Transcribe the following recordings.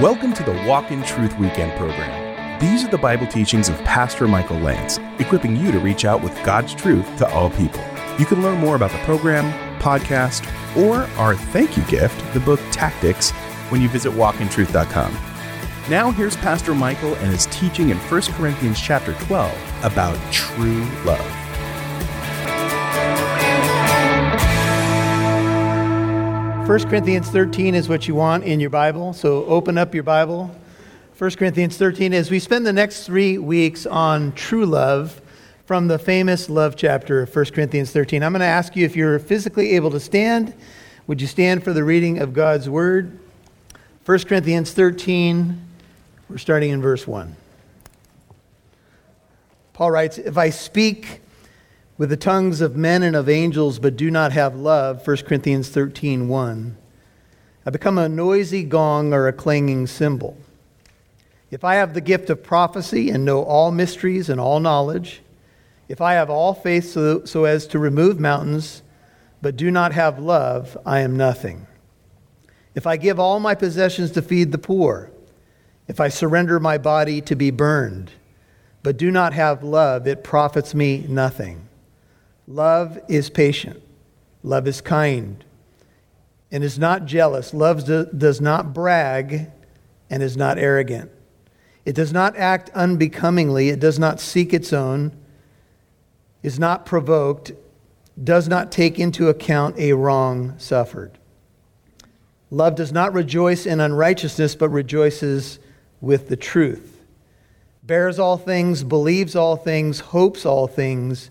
Welcome to the Walk in Truth Weekend program. These are the Bible teachings of Pastor Michael Lance, equipping you to reach out with God's truth to all people. You can learn more about the program, podcast, or our thank you gift, the book Tactics, when you visit walkintruth.com. Now here's Pastor Michael and his teaching in 1 Corinthians chapter 12 about true love. 1 Corinthians 13 is what you want in your Bible, so open up your Bible. 1 Corinthians 13 as we spend the next three weeks on true love from the famous love chapter of 1 Corinthians 13. I'm going to ask you if you're physically able to stand, would you stand for the reading of God's Word? 1 Corinthians 13, we're starting in verse 1. Paul writes, If I speak with the tongues of men and of angels, but do not have love, 1 Corinthians 13 1. I become a noisy gong or a clanging cymbal. If I have the gift of prophecy and know all mysteries and all knowledge, if I have all faith so, so as to remove mountains, but do not have love, I am nothing. If I give all my possessions to feed the poor, if I surrender my body to be burned, but do not have love, it profits me nothing. Love is patient. Love is kind and is not jealous. Love do, does not brag and is not arrogant. It does not act unbecomingly. It does not seek its own, is not provoked, does not take into account a wrong suffered. Love does not rejoice in unrighteousness, but rejoices with the truth. Bears all things, believes all things, hopes all things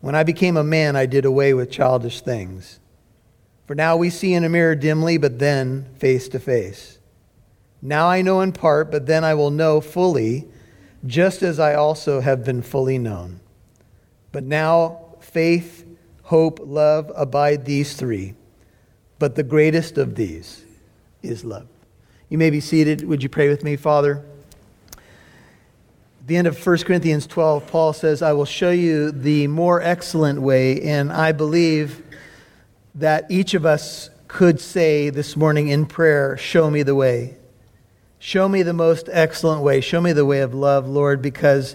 When I became a man, I did away with childish things. For now we see in a mirror dimly, but then face to face. Now I know in part, but then I will know fully, just as I also have been fully known. But now faith, hope, love abide these three. But the greatest of these is love. You may be seated. Would you pray with me, Father? The end of 1 Corinthians 12, Paul says, I will show you the more excellent way. And I believe that each of us could say this morning in prayer, Show me the way. Show me the most excellent way. Show me the way of love, Lord, because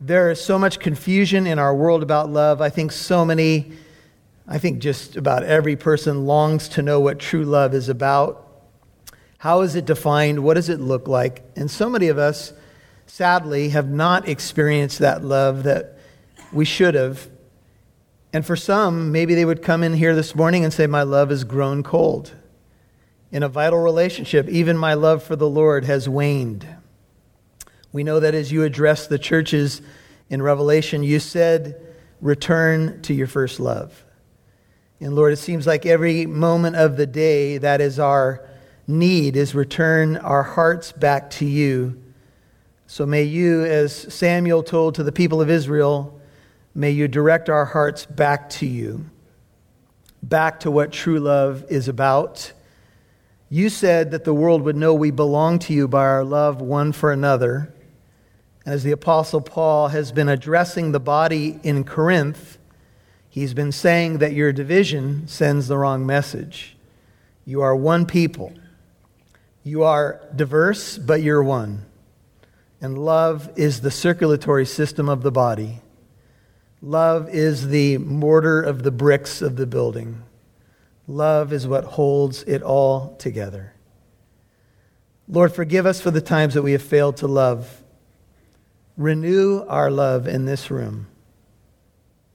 there is so much confusion in our world about love. I think so many, I think just about every person longs to know what true love is about. How is it defined? What does it look like? And so many of us, sadly, have not experienced that love that we should have. And for some, maybe they would come in here this morning and say, My love has grown cold. In a vital relationship, even my love for the Lord has waned. We know that as you address the churches in Revelation, you said, Return to your first love. And Lord, it seems like every moment of the day that is our need is return our hearts back to you so may you, as Samuel told to the people of Israel, may you direct our hearts back to you, back to what true love is about. You said that the world would know we belong to you by our love one for another. As the Apostle Paul has been addressing the body in Corinth, he's been saying that your division sends the wrong message. You are one people. You are diverse, but you're one. And love is the circulatory system of the body. Love is the mortar of the bricks of the building. Love is what holds it all together. Lord, forgive us for the times that we have failed to love. Renew our love in this room.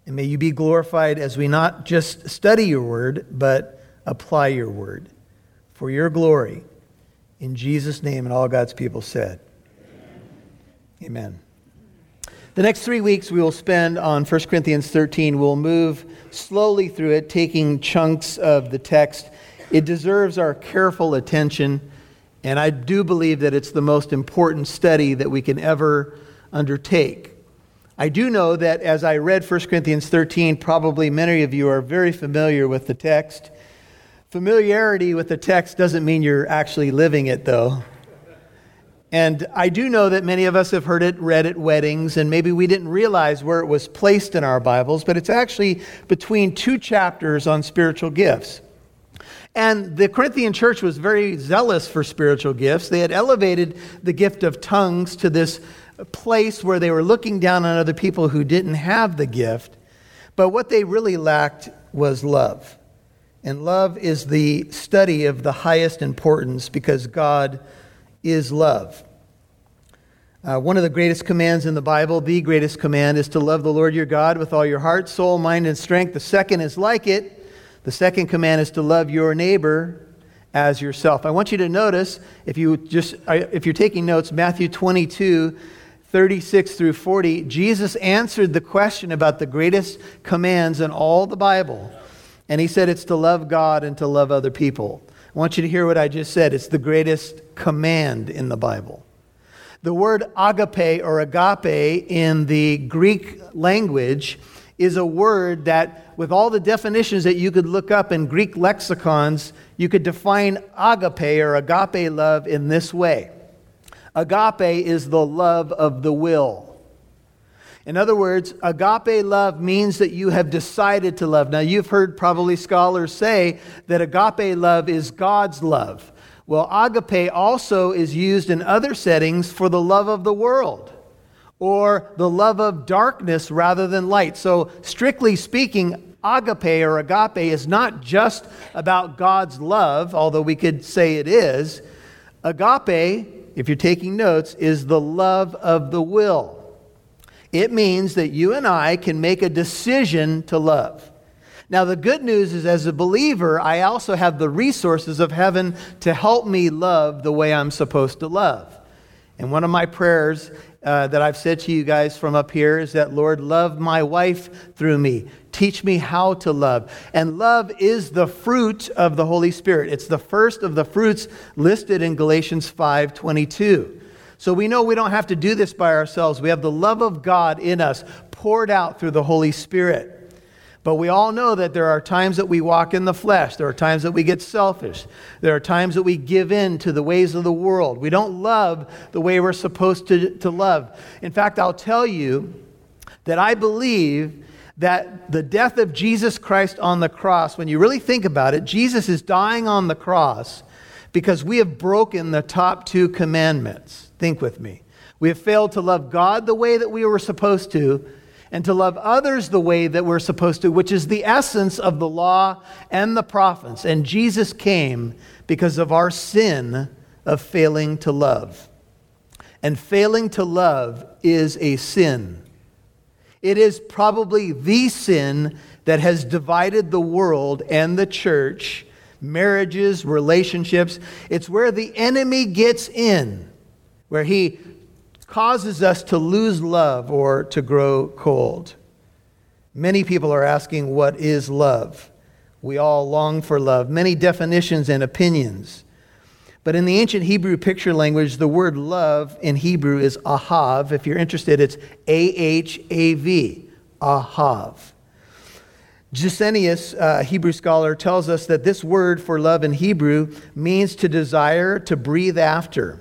And may you be glorified as we not just study your word, but apply your word for your glory. In Jesus' name, and all God's people said. Amen. The next three weeks we will spend on 1 Corinthians 13. We'll move slowly through it, taking chunks of the text. It deserves our careful attention. And I do believe that it's the most important study that we can ever undertake. I do know that as I read 1 Corinthians 13, probably many of you are very familiar with the text. Familiarity with the text doesn't mean you're actually living it, though. And I do know that many of us have heard it read at weddings, and maybe we didn't realize where it was placed in our Bibles, but it's actually between two chapters on spiritual gifts. And the Corinthian church was very zealous for spiritual gifts. They had elevated the gift of tongues to this place where they were looking down on other people who didn't have the gift. But what they really lacked was love. And love is the study of the highest importance because God is love. Uh, one of the greatest commands in the Bible, the greatest command, is to love the Lord your God with all your heart, soul, mind, and strength. The second is like it. The second command is to love your neighbor as yourself. I want you to notice, if, you just, if you're taking notes, Matthew 22, 36 through 40, Jesus answered the question about the greatest commands in all the Bible. And he said it's to love God and to love other people. I want you to hear what I just said. It's the greatest command in the Bible. The word agape or agape in the Greek language is a word that, with all the definitions that you could look up in Greek lexicons, you could define agape or agape love in this way Agape is the love of the will. In other words, agape love means that you have decided to love. Now, you've heard probably scholars say that agape love is God's love. Well, agape also is used in other settings for the love of the world or the love of darkness rather than light. So, strictly speaking, agape or agape is not just about God's love, although we could say it is. Agape if you're taking notes, is the love of the will. It means that you and I can make a decision to love. Now, the good news is, as a believer, I also have the resources of heaven to help me love the way I'm supposed to love. And one of my prayers uh, that I've said to you guys from up here is that, Lord, love my wife through me. Teach me how to love. And love is the fruit of the Holy Spirit. It's the first of the fruits listed in Galatians 5:22. So we know we don't have to do this by ourselves. We have the love of God in us poured out through the Holy Spirit. But we all know that there are times that we walk in the flesh. There are times that we get selfish. There are times that we give in to the ways of the world. We don't love the way we're supposed to, to love. In fact, I'll tell you that I believe that the death of Jesus Christ on the cross, when you really think about it, Jesus is dying on the cross because we have broken the top two commandments. Think with me. We have failed to love God the way that we were supposed to, and to love others the way that we're supposed to, which is the essence of the law and the prophets. And Jesus came because of our sin of failing to love. And failing to love is a sin. It is probably the sin that has divided the world and the church, marriages, relationships. It's where the enemy gets in, where he causes us to lose love or to grow cold. Many people are asking, What is love? We all long for love, many definitions and opinions. But in the ancient Hebrew picture language, the word love in Hebrew is ahav. If you're interested, it's A H A V, ahav. Gesenius, a Hebrew scholar, tells us that this word for love in Hebrew means to desire, to breathe after.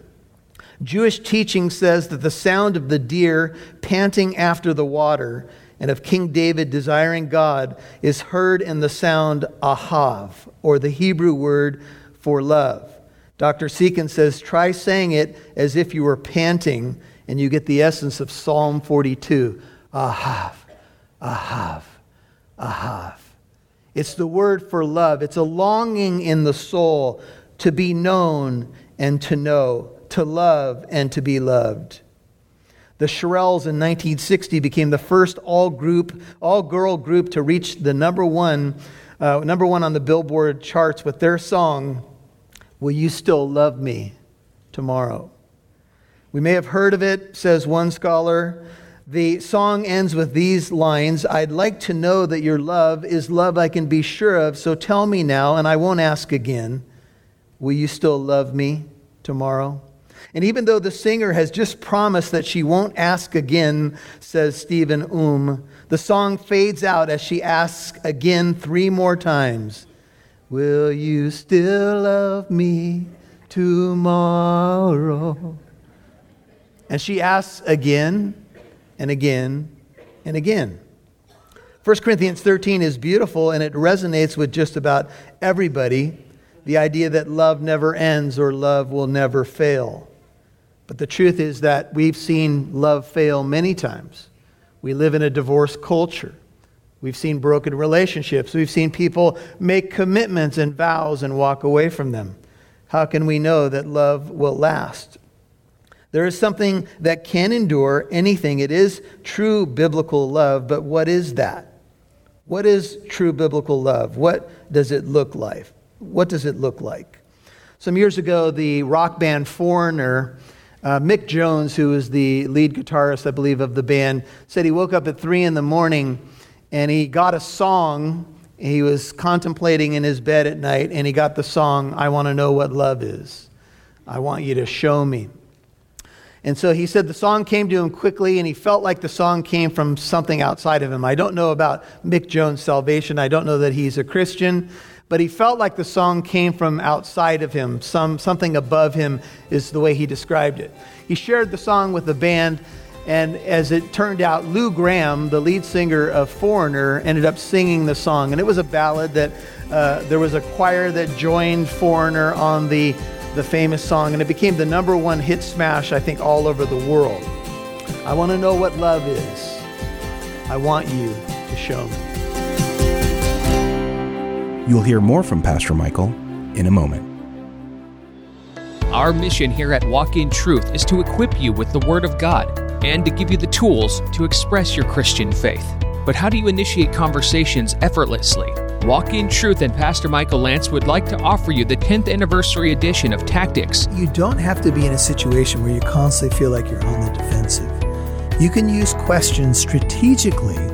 Jewish teaching says that the sound of the deer panting after the water and of King David desiring God is heard in the sound ahav, or the Hebrew word for love. Dr. Seekin says, try saying it as if you were panting, and you get the essence of Psalm 42. Ahav, ahav, ahav. It's the word for love. It's a longing in the soul to be known and to know, to love and to be loved. The Shirelles in 1960 became the first all group, all girl group to reach the number one, uh, number one on the Billboard charts with their song Will you still love me tomorrow? We may have heard of it, says one scholar. The song ends with these lines I'd like to know that your love is love I can be sure of, so tell me now, and I won't ask again. Will you still love me tomorrow? And even though the singer has just promised that she won't ask again, says Stephen Um, the song fades out as she asks again three more times Will you still love me tomorrow? And she asks again and again and again. 1 Corinthians 13 is beautiful and it resonates with just about everybody the idea that love never ends or love will never fail. But the truth is that we've seen love fail many times. We live in a divorce culture. We've seen broken relationships. We've seen people make commitments and vows and walk away from them. How can we know that love will last? There is something that can endure anything. It is true biblical love, but what is that? What is true biblical love? What does it look like? What does it look like? Some years ago, the rock band Foreigner uh, Mick Jones, who is the lead guitarist, I believe, of the band, said he woke up at three in the morning and he got a song. He was contemplating in his bed at night and he got the song, I Want to Know What Love Is. I want you to show me. And so he said the song came to him quickly, and he felt like the song came from something outside of him. I don't know about Mick Jones' salvation. I don't know that he's a Christian but he felt like the song came from outside of him. Some, something above him is the way he described it. He shared the song with the band, and as it turned out, Lou Gramm, the lead singer of Foreigner, ended up singing the song. And it was a ballad that uh, there was a choir that joined Foreigner on the, the famous song, and it became the number one hit smash, I think, all over the world. I want to know what love is. I want you to show me. You'll hear more from Pastor Michael in a moment. Our mission here at Walk in Truth is to equip you with the Word of God and to give you the tools to express your Christian faith. But how do you initiate conversations effortlessly? Walk in Truth and Pastor Michael Lance would like to offer you the 10th anniversary edition of Tactics. You don't have to be in a situation where you constantly feel like you're on the defensive. You can use questions strategically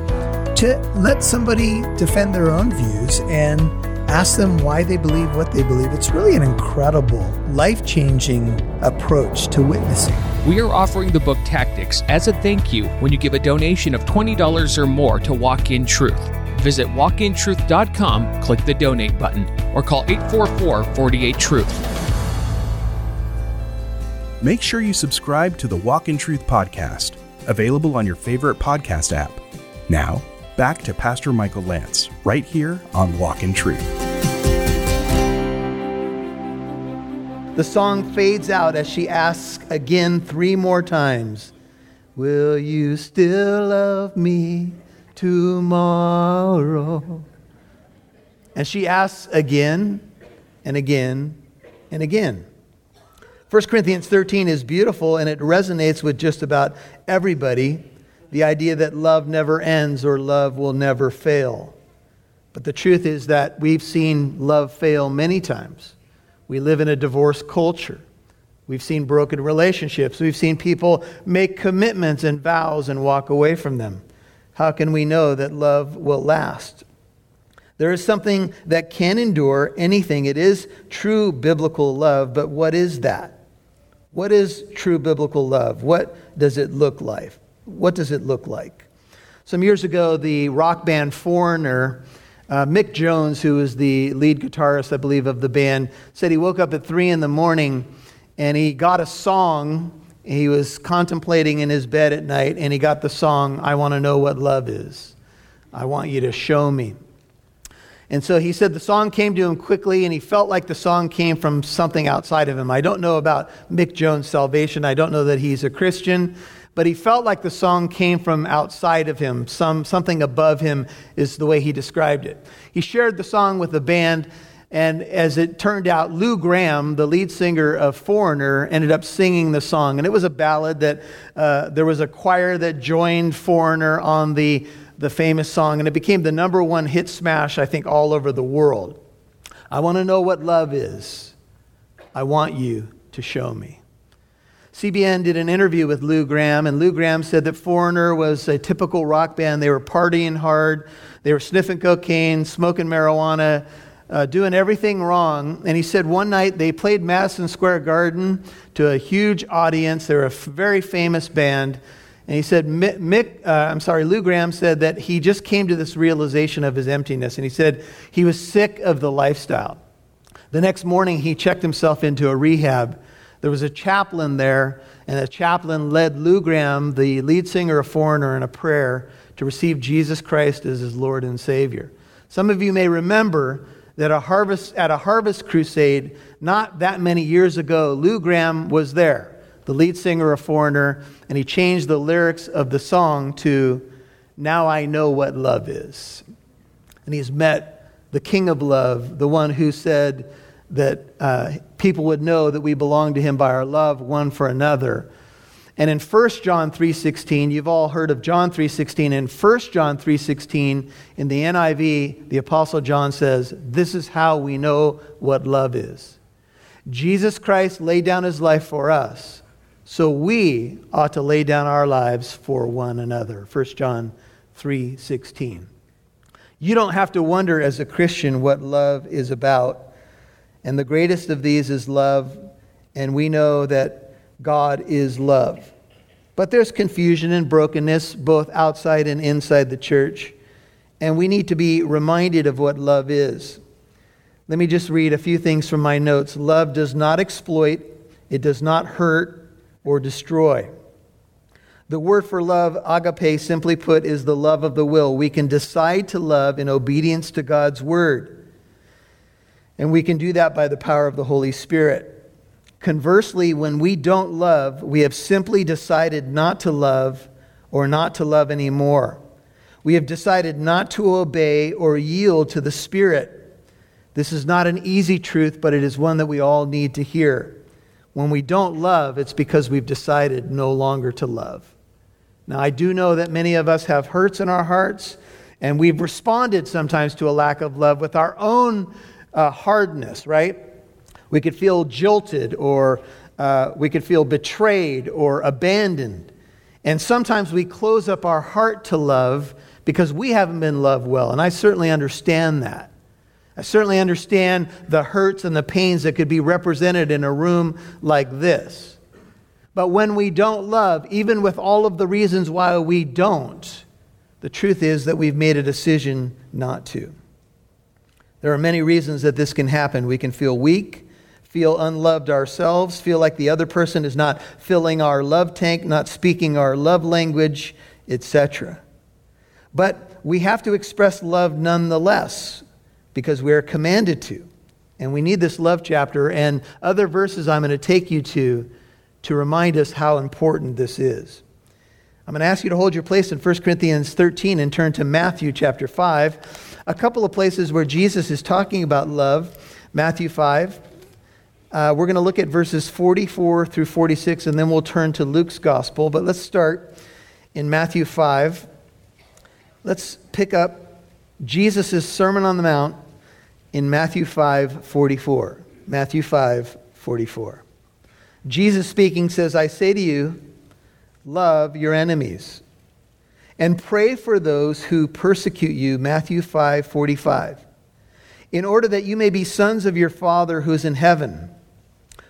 to let somebody defend their own views and ask them why they believe what they believe. It's really an incredible, life changing approach to witnessing. We are offering the book Tactics as a thank you when you give a donation of $20 or more to Walk in Truth. Visit walkintruth.com, click the donate button, or call 844 48 Truth. Make sure you subscribe to the Walk in Truth podcast, available on your favorite podcast app. Now, back to Pastor Michael Lance, right here on Walk in Truth. The song fades out as she asks again three more times Will you still love me tomorrow? And she asks again and again and again. 1 Corinthians 13 is beautiful and it resonates with just about everybody the idea that love never ends or love will never fail. But the truth is that we've seen love fail many times. We live in a divorce culture. We've seen broken relationships. We've seen people make commitments and vows and walk away from them. How can we know that love will last? There is something that can endure anything. It is true biblical love, but what is that? What is true biblical love? What does it look like? What does it look like? Some years ago, the rock band Foreigner, uh, Mick Jones, who is the lead guitarist, I believe, of the band, said he woke up at three in the morning and he got a song. He was contemplating in his bed at night and he got the song, I Want to Know What Love Is. I want you to show me. And so he said the song came to him quickly, and he felt like the song came from something outside of him. I don't know about Mick Jones' salvation. I don't know that he's a Christian but he felt like the song came from outside of him. Some, something above him is the way he described it. He shared the song with the band, and as it turned out, Lou Gramm, the lead singer of Foreigner, ended up singing the song. And it was a ballad that uh, there was a choir that joined Foreigner on the, the famous song, and it became the number one hit smash, I think, all over the world. I want to know what love is. I want you to show me. CBN did an interview with Lou Gramm, and Lou Gramm said that Foreigner was a typical rock band. They were partying hard, they were sniffing cocaine, smoking marijuana, uh, doing everything wrong. And he said one night they played Madison Square Garden to a huge audience. They're a f- very famous band. And he said, Mick, uh, I'm sorry, Lou Gramm said that he just came to this realization of his emptiness. And he said he was sick of the lifestyle. The next morning, he checked himself into a rehab. There was a chaplain there, and the chaplain led Lou Gramm, the lead singer of Foreigner, in a prayer to receive Jesus Christ as his Lord and Savior. Some of you may remember that a harvest, at a harvest crusade not that many years ago, Lou Gramm was there, the lead singer of Foreigner, and he changed the lyrics of the song to Now I Know What Love Is. And he's met the King of love, the one who said that uh, people would know that we belong to him by our love one for another. And in 1 John 3:16, you've all heard of John 3:16. In 1 John 3:16 in the NIV, the apostle John says, "This is how we know what love is. Jesus Christ laid down his life for us, so we ought to lay down our lives for one another." 1 John 3:16. You don't have to wonder as a Christian what love is about. And the greatest of these is love, and we know that God is love. But there's confusion and brokenness both outside and inside the church, and we need to be reminded of what love is. Let me just read a few things from my notes. Love does not exploit, it does not hurt or destroy. The word for love, agape, simply put, is the love of the will. We can decide to love in obedience to God's word. And we can do that by the power of the Holy Spirit. Conversely, when we don't love, we have simply decided not to love or not to love anymore. We have decided not to obey or yield to the Spirit. This is not an easy truth, but it is one that we all need to hear. When we don't love, it's because we've decided no longer to love. Now, I do know that many of us have hurts in our hearts, and we've responded sometimes to a lack of love with our own uh, hardness, right? We could feel jilted, or uh, we could feel betrayed or abandoned. And sometimes we close up our heart to love because we haven't been loved well. And I certainly understand that. I certainly understand the hurts and the pains that could be represented in a room like this. But when we don't love, even with all of the reasons why we don't, the truth is that we've made a decision not to. There are many reasons that this can happen. We can feel weak, feel unloved ourselves, feel like the other person is not filling our love tank, not speaking our love language, etc. But we have to express love nonetheless because we're commanded to. And we need this love chapter and other verses I'm going to take you to to remind us how important this is. I'm going to ask you to hold your place in 1 Corinthians 13 and turn to Matthew chapter 5. A couple of places where Jesus is talking about love. Matthew 5. Uh, we're going to look at verses 44 through 46, and then we'll turn to Luke's gospel. But let's start in Matthew 5. Let's pick up Jesus' Sermon on the Mount in Matthew 5 44. Matthew 5 44. Jesus speaking says, I say to you, love your enemies and pray for those who persecute you. Matthew 5 45. In order that you may be sons of your Father who is in heaven.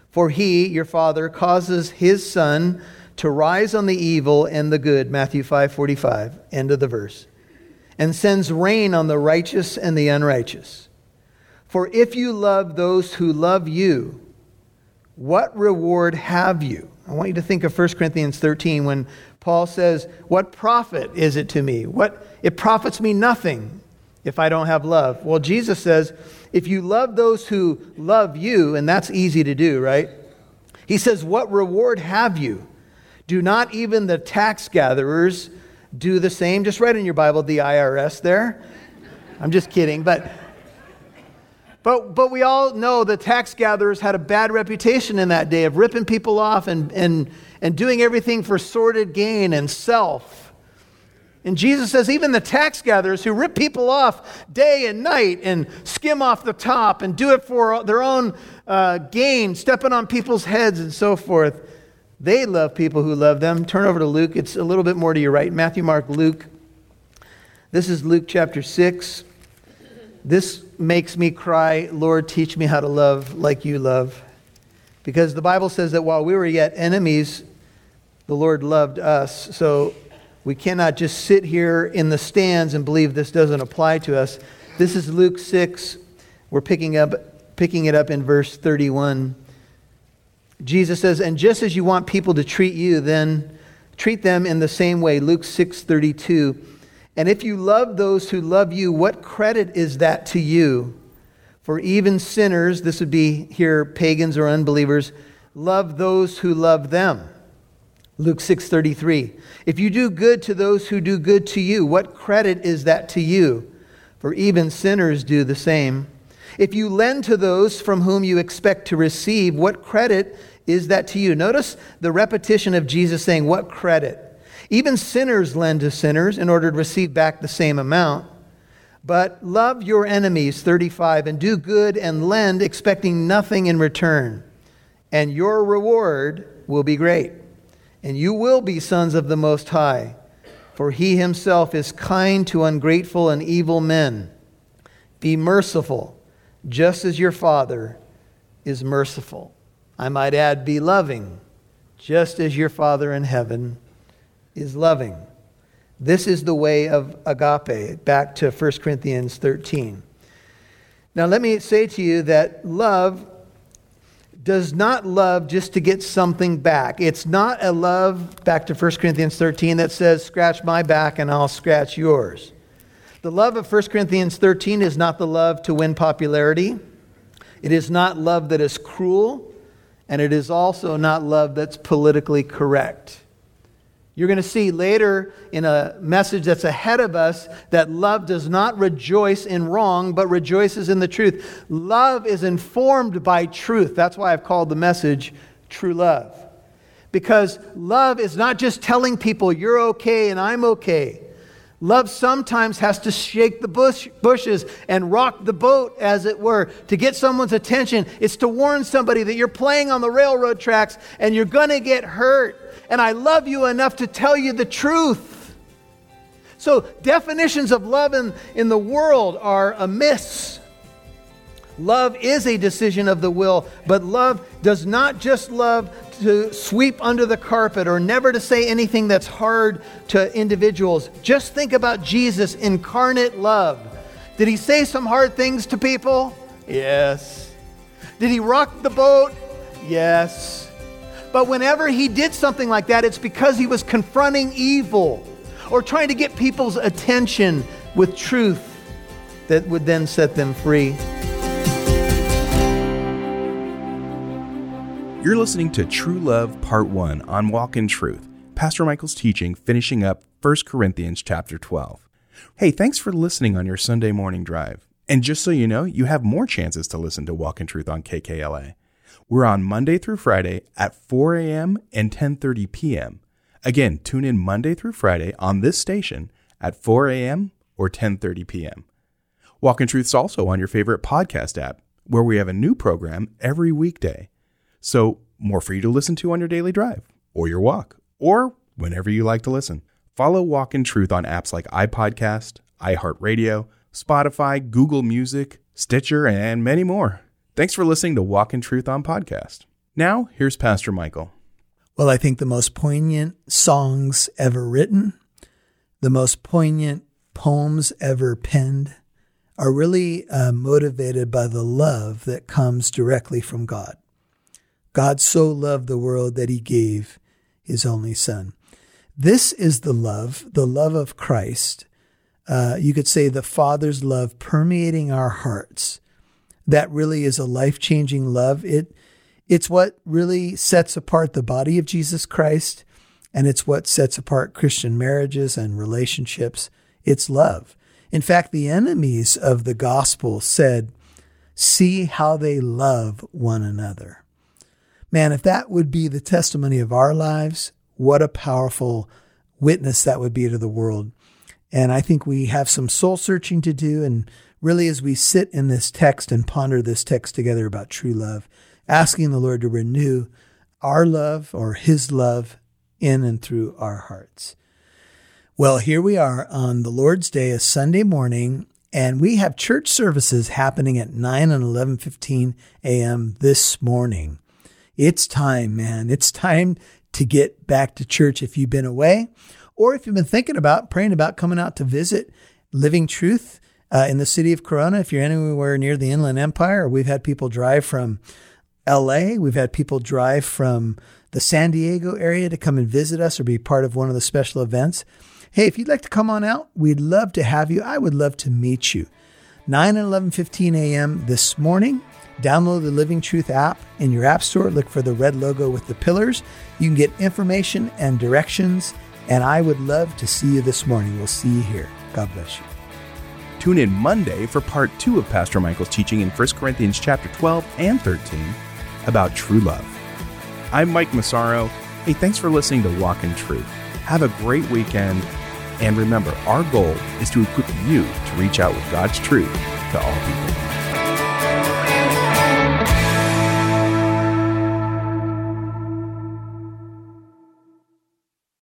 For he, your Father, causes his sun to rise on the evil and the good. Matthew 5 45. End of the verse. And sends rain on the righteous and the unrighteous. For if you love those who love you, what reward have you? I want you to think of 1 Corinthians 13 when Paul says, What profit is it to me? What it profits me nothing if I don't have love. Well, Jesus says, if you love those who love you, and that's easy to do, right? He says, What reward have you? Do not even the tax gatherers do the same? Just write in your Bible the IRS there. I'm just kidding, but but, but we all know the tax gatherers had a bad reputation in that day of ripping people off and, and, and doing everything for sordid gain and self. And Jesus says, even the tax gatherers who rip people off day and night and skim off the top and do it for their own uh, gain, stepping on people's heads and so forth, they love people who love them. Turn over to Luke. It's a little bit more to your right. Matthew, Mark, Luke. This is Luke chapter 6. This makes me cry, Lord, teach me how to love like you love. Because the Bible says that while we were yet enemies, the Lord loved us. So we cannot just sit here in the stands and believe this doesn't apply to us. This is Luke 6. We're picking up picking it up in verse 31. Jesus says, "And just as you want people to treat you, then treat them in the same way." Luke 6:32. And if you love those who love you, what credit is that to you? For even sinners, this would be here pagans or unbelievers, love those who love them. Luke 6:33. If you do good to those who do good to you, what credit is that to you? For even sinners do the same. If you lend to those from whom you expect to receive, what credit is that to you? Notice the repetition of Jesus saying, What credit? Even sinners lend to sinners in order to receive back the same amount. But love your enemies, 35, and do good and lend, expecting nothing in return. And your reward will be great. And you will be sons of the Most High, for he himself is kind to ungrateful and evil men. Be merciful, just as your Father is merciful. I might add, be loving, just as your Father in heaven is loving. This is the way of agape, back to 1 Corinthians 13. Now, let me say to you that love does not love just to get something back. It's not a love, back to 1 Corinthians 13, that says, scratch my back and I'll scratch yours. The love of 1 Corinthians 13 is not the love to win popularity. It is not love that is cruel, and it is also not love that's politically correct. You're going to see later in a message that's ahead of us that love does not rejoice in wrong, but rejoices in the truth. Love is informed by truth. That's why I've called the message True Love. Because love is not just telling people you're okay and I'm okay. Love sometimes has to shake the bush, bushes and rock the boat, as it were, to get someone's attention. It's to warn somebody that you're playing on the railroad tracks and you're going to get hurt and I love you enough to tell you the truth. So, definitions of love in, in the world are amiss. Love is a decision of the will, but love does not just love to sweep under the carpet or never to say anything that's hard to individuals. Just think about Jesus' incarnate love. Did he say some hard things to people? Yes. Did he rock the boat? Yes. But whenever he did something like that, it's because he was confronting evil or trying to get people's attention with truth that would then set them free. You're listening to True Love Part 1 on Walk in Truth. Pastor Michael's teaching finishing up 1 Corinthians chapter 12. Hey, thanks for listening on your Sunday morning drive. And just so you know, you have more chances to listen to Walk in Truth on KKLA. We're on Monday through Friday at 4 a.m. and 10:30 p.m. Again, tune in Monday through Friday on this station at 4 a.m. or 10:30 p.m. Walk in Truth's also on your favorite podcast app, where we have a new program every weekday. So, more for you to listen to on your daily drive, or your walk, or whenever you like to listen. Follow Walk in Truth on apps like iPodcast, iHeartRadio, Spotify, Google Music, Stitcher, and many more. Thanks for listening to Walk in Truth on podcast. Now, here's Pastor Michael. Well, I think the most poignant songs ever written, the most poignant poems ever penned, are really uh, motivated by the love that comes directly from God. God so loved the world that he gave his only son. This is the love, the love of Christ. Uh, you could say the Father's love permeating our hearts that really is a life changing love. It, it's what really sets apart the body of Jesus Christ, and it's what sets apart Christian marriages and relationships. It's love. In fact, the enemies of the gospel said, See how they love one another. Man, if that would be the testimony of our lives, what a powerful witness that would be to the world. And I think we have some soul searching to do and really, as we sit in this text and ponder this text together about true love, asking the Lord to renew our love or His love in and through our hearts. Well, here we are on the Lord's Day, a Sunday morning, And we have church services happening at 9 and 11:15 a.m. this morning. It's time, man. It's time to get back to church if you've been away or if you've been thinking about praying about coming out to visit Living Truth uh, in the city of Corona. If you're anywhere near the Inland Empire, we've had people drive from LA. We've had people drive from the San Diego area to come and visit us or be part of one of the special events. Hey, if you'd like to come on out, we'd love to have you. I would love to meet you. 9 and 11:15 a.m. this morning. Download the Living Truth app in your app store. Look for the red logo with the pillars. You can get information and directions, and I would love to see you this morning. We'll see you here. God bless you. Tune in Monday for part 2 of Pastor Michael's teaching in 1 Corinthians chapter 12 and 13 about true love. I'm Mike Massaro. Hey, thanks for listening to Walk in Truth. Have a great weekend. And remember, our goal is to equip you to reach out with God's truth to all people.